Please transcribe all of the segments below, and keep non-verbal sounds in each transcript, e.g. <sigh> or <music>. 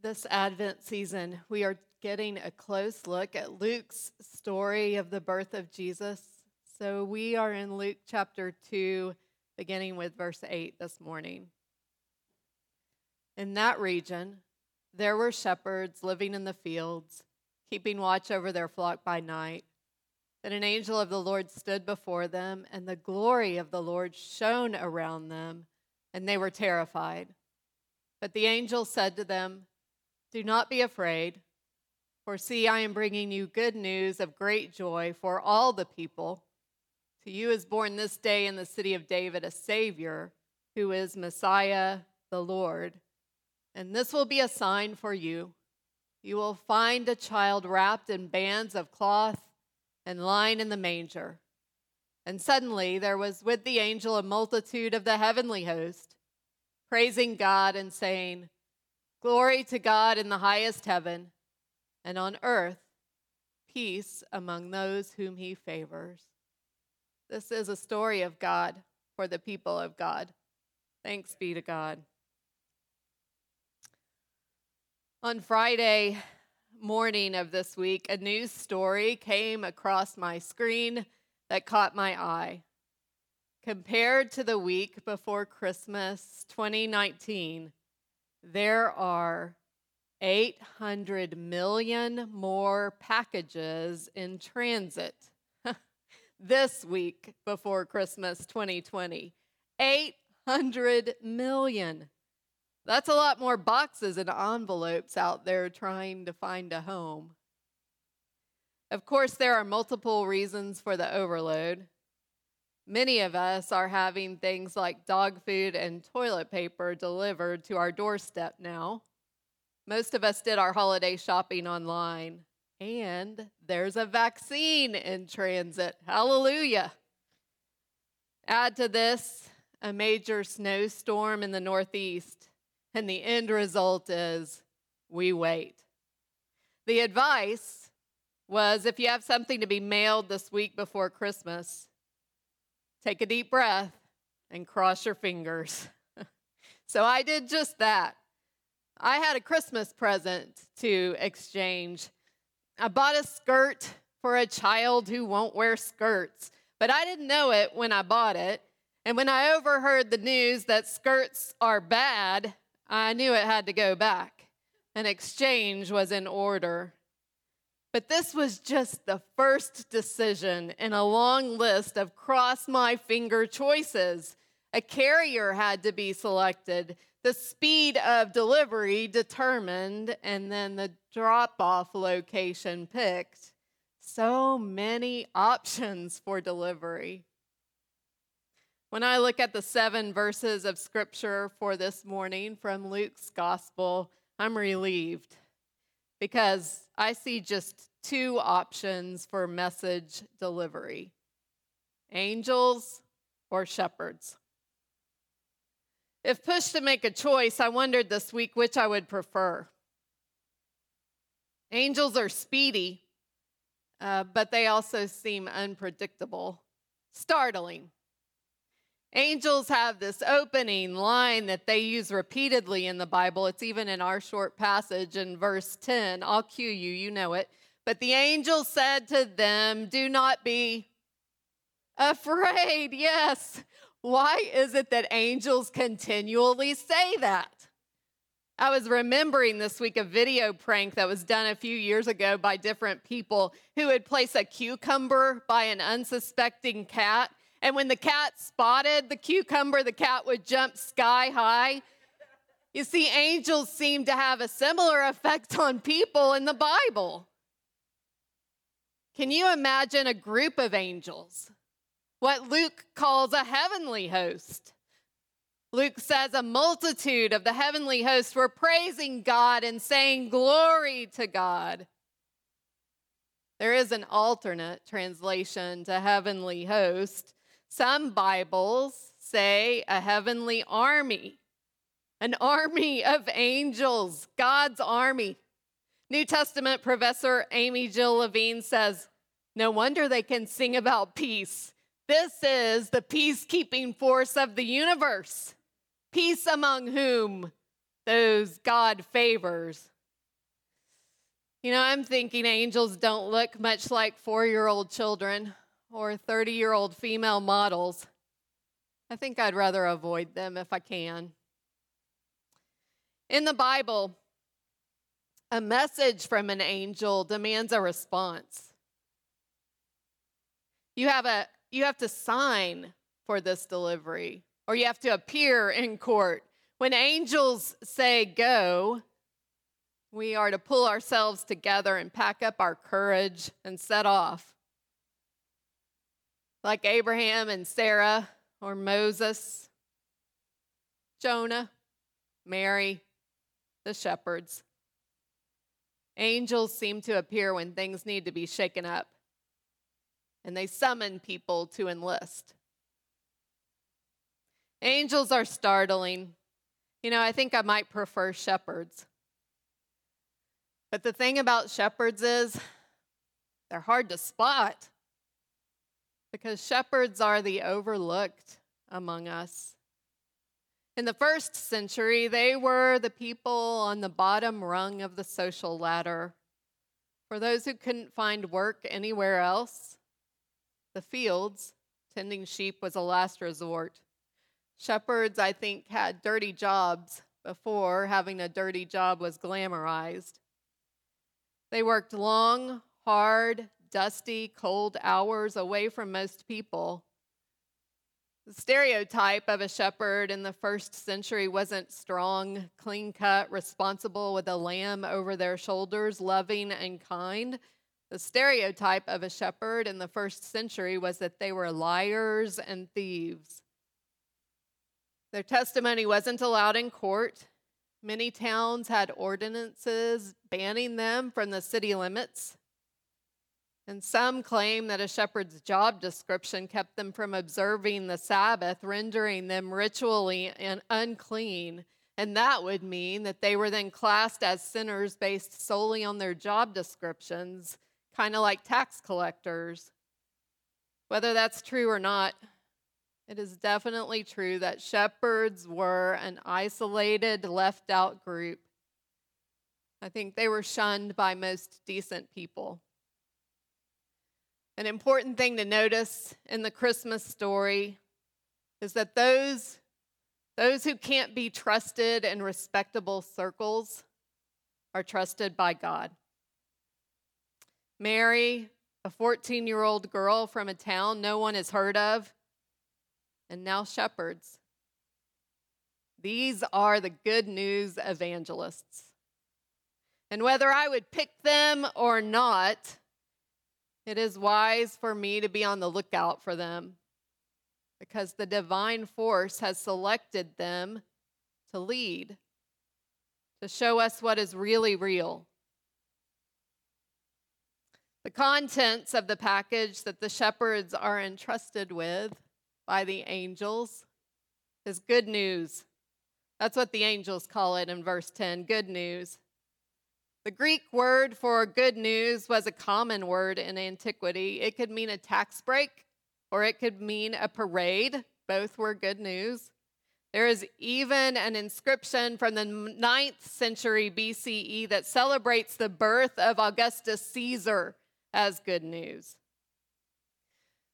This Advent season, we are getting a close look at Luke's story of the birth of Jesus. So we are in Luke chapter 2, beginning with verse 8 this morning. In that region, there were shepherds living in the fields, keeping watch over their flock by night. Then an angel of the Lord stood before them, and the glory of the Lord shone around them, and they were terrified. But the angel said to them, Do not be afraid, for see, I am bringing you good news of great joy for all the people. To you is born this day in the city of David a Savior, who is Messiah the Lord. And this will be a sign for you. You will find a child wrapped in bands of cloth and lying in the manger. And suddenly there was with the angel a multitude of the heavenly host, praising God and saying, Glory to God in the highest heaven, and on earth, peace among those whom he favors. This is a story of God for the people of God. Thanks be to God. On Friday morning of this week, a news story came across my screen that caught my eye. Compared to the week before Christmas 2019, there are 800 million more packages in transit <laughs> this week before Christmas 2020. 800 million. That's a lot more boxes and envelopes out there trying to find a home. Of course, there are multiple reasons for the overload. Many of us are having things like dog food and toilet paper delivered to our doorstep now. Most of us did our holiday shopping online. And there's a vaccine in transit. Hallelujah. Add to this a major snowstorm in the Northeast, and the end result is we wait. The advice was if you have something to be mailed this week before Christmas, take a deep breath and cross your fingers. <laughs> so I did just that. I had a Christmas present to exchange I bought a skirt for a child who won't wear skirts, but I didn't know it when I bought it. And when I overheard the news that skirts are bad, I knew it had to go back. An exchange was in order. But this was just the first decision in a long list of cross my finger choices. A carrier had to be selected, the speed of delivery determined, and then the drop off location picked. So many options for delivery. When I look at the seven verses of scripture for this morning from Luke's gospel, I'm relieved because I see just two options for message delivery angels or shepherds. If pushed to make a choice, I wondered this week which I would prefer. Angels are speedy, uh, but they also seem unpredictable, startling. Angels have this opening line that they use repeatedly in the Bible. It's even in our short passage in verse 10. I'll cue you, you know it. But the angel said to them, Do not be afraid. <laughs> Yes, why is it that angels continually say that? I was remembering this week a video prank that was done a few years ago by different people who would place a cucumber by an unsuspecting cat. And when the cat spotted the cucumber, the cat would jump sky high. You see, angels seem to have a similar effect on people in the Bible. Can you imagine a group of angels what Luke calls a heavenly host. Luke says a multitude of the heavenly hosts were praising God and saying glory to God. There is an alternate translation to heavenly host. Some Bibles say a heavenly army, an army of angels, God's army. New Testament professor Amy Jill Levine says, No wonder they can sing about peace this is the peacekeeping force of the universe. Peace among whom? those God favors. You know, I'm thinking angels don't look much like four year old children or 30 year old female models. I think I'd rather avoid them if I can. In the Bible, a message from an angel demands a response. You have, a, you have to sign for this delivery, or you have to appear in court. When angels say go, we are to pull ourselves together and pack up our courage and set off. Like Abraham and Sarah, or Moses, Jonah, Mary, the shepherds. Angels seem to appear when things need to be shaken up, and they summon people to enlist. Angels are startling. You know, I think I might prefer shepherds. But the thing about shepherds is they're hard to spot because shepherds are the overlooked among us. In the first century, they were the people on the bottom rung of the social ladder. For those who couldn't find work anywhere else, the fields, tending sheep was a last resort. Shepherds, I think, had dirty jobs before having a dirty job was glamorized. They worked long, hard, dusty, cold hours away from most people the stereotype of a shepherd in the first century wasn't strong, clean cut, responsible with a lamb over their shoulders, loving and kind. The stereotype of a shepherd in the first century was that they were liars and thieves. Their testimony wasn't allowed in court. Many towns had ordinances banning them from the city limits. And some claim that a shepherd's job description kept them from observing the Sabbath, rendering them ritually and unclean. And that would mean that they were then classed as sinners based solely on their job descriptions, kind of like tax collectors. Whether that's true or not, it is definitely true that shepherds were an isolated, left out group. I think they were shunned by most decent people. An important thing to notice in the Christmas story is that those, those who can't be trusted in respectable circles are trusted by God. Mary, a 14 year old girl from a town no one has heard of, and now shepherds. These are the good news evangelists. And whether I would pick them or not, it is wise for me to be on the lookout for them because the divine force has selected them to lead, to show us what is really real. The contents of the package that the shepherds are entrusted with by the angels is good news. That's what the angels call it in verse 10 good news. The Greek word for good news was a common word in antiquity. It could mean a tax break or it could mean a parade. Both were good news. There is even an inscription from the 9th century BCE that celebrates the birth of Augustus Caesar as good news.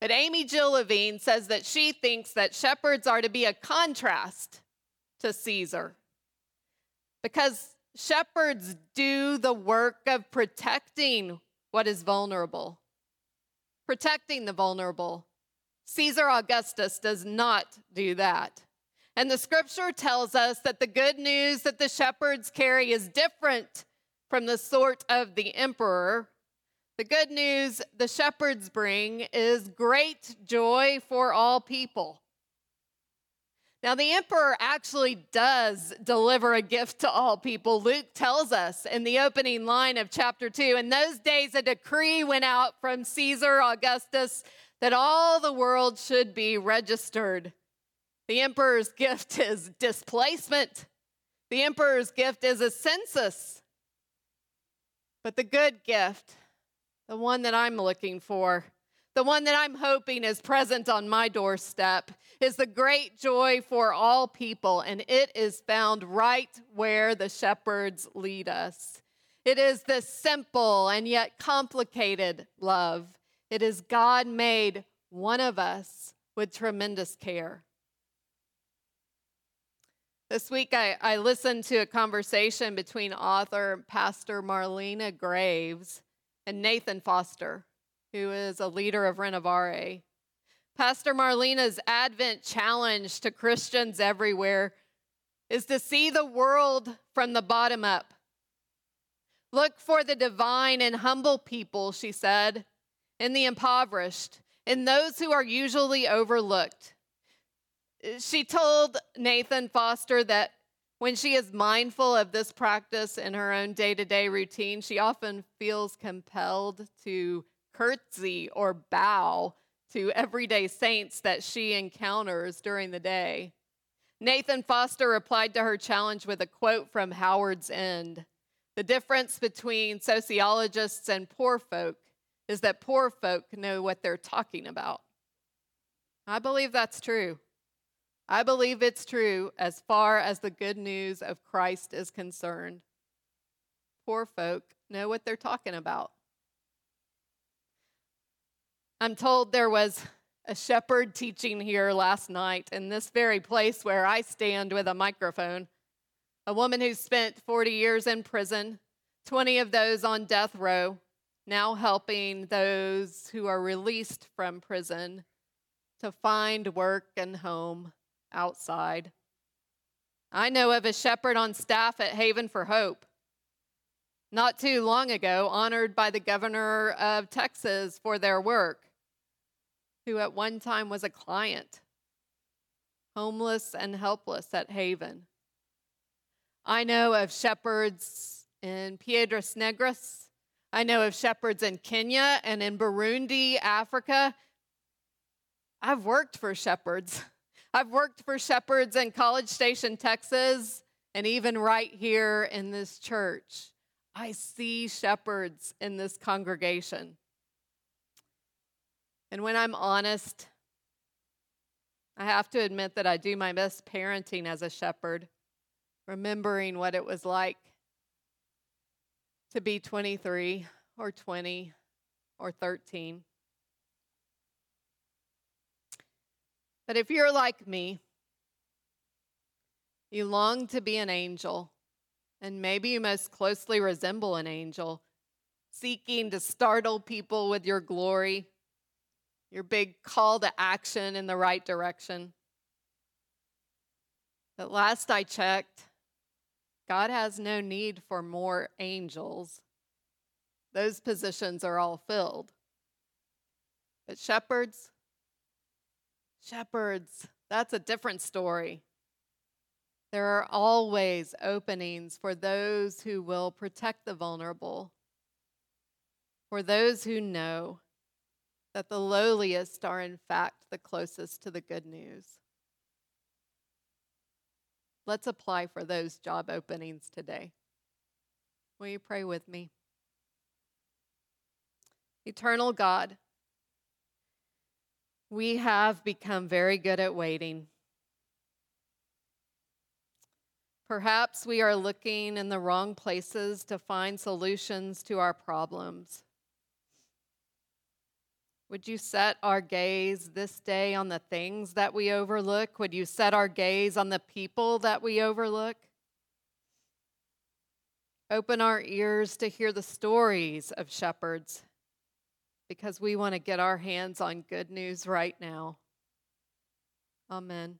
But Amy Jill Levine says that she thinks that shepherds are to be a contrast to Caesar because Shepherds do the work of protecting what is vulnerable, protecting the vulnerable. Caesar Augustus does not do that. And the scripture tells us that the good news that the shepherds carry is different from the sort of the emperor. The good news the shepherds bring is great joy for all people. Now, the emperor actually does deliver a gift to all people. Luke tells us in the opening line of chapter 2 In those days, a decree went out from Caesar Augustus that all the world should be registered. The emperor's gift is displacement, the emperor's gift is a census. But the good gift, the one that I'm looking for, the one that I'm hoping is present on my doorstep, is the great joy for all people, and it is found right where the shepherds lead us. It is the simple and yet complicated love. It is God made one of us with tremendous care. This week, I, I listened to a conversation between author Pastor Marlena Graves and Nathan Foster who is a leader of Renovare. Pastor Marlena's Advent challenge to Christians everywhere is to see the world from the bottom up. Look for the divine and humble people, she said, in the impoverished, in those who are usually overlooked. She told Nathan Foster that when she is mindful of this practice in her own day to day routine, she often feels compelled to curtsy or bow to everyday saints that she encounters during the day. Nathan Foster replied to her challenge with a quote from Howard's End The difference between sociologists and poor folk is that poor folk know what they're talking about. I believe that's true. I believe it's true as far as the good news of Christ is concerned. Poor folk know what they're talking about. I'm told there was a shepherd teaching here last night in this very place where I stand with a microphone. A woman who spent 40 years in prison, 20 of those on death row, now helping those who are released from prison to find work and home outside. I know of a shepherd on staff at Haven for Hope. Not too long ago, honored by the governor of Texas for their work who at one time was a client, homeless and helpless at Haven. I know of shepherds in Piedras Negras. I know of shepherds in Kenya and in Burundi, Africa. I've worked for shepherds. <laughs> I've worked for shepherds in College Station, Texas, and even right here in this church. I see shepherds in this congregation. And when I'm honest, I have to admit that I do my best parenting as a shepherd, remembering what it was like to be 23 or 20 or 13. But if you're like me, you long to be an angel, and maybe you most closely resemble an angel, seeking to startle people with your glory your big call to action in the right direction. But last I checked, God has no need for more angels. Those positions are all filled. But shepherds, shepherds, that's a different story. There are always openings for those who will protect the vulnerable, for those who know that the lowliest are, in fact, the closest to the good news. Let's apply for those job openings today. Will you pray with me? Eternal God, we have become very good at waiting. Perhaps we are looking in the wrong places to find solutions to our problems. Would you set our gaze this day on the things that we overlook? Would you set our gaze on the people that we overlook? Open our ears to hear the stories of shepherds because we want to get our hands on good news right now. Amen.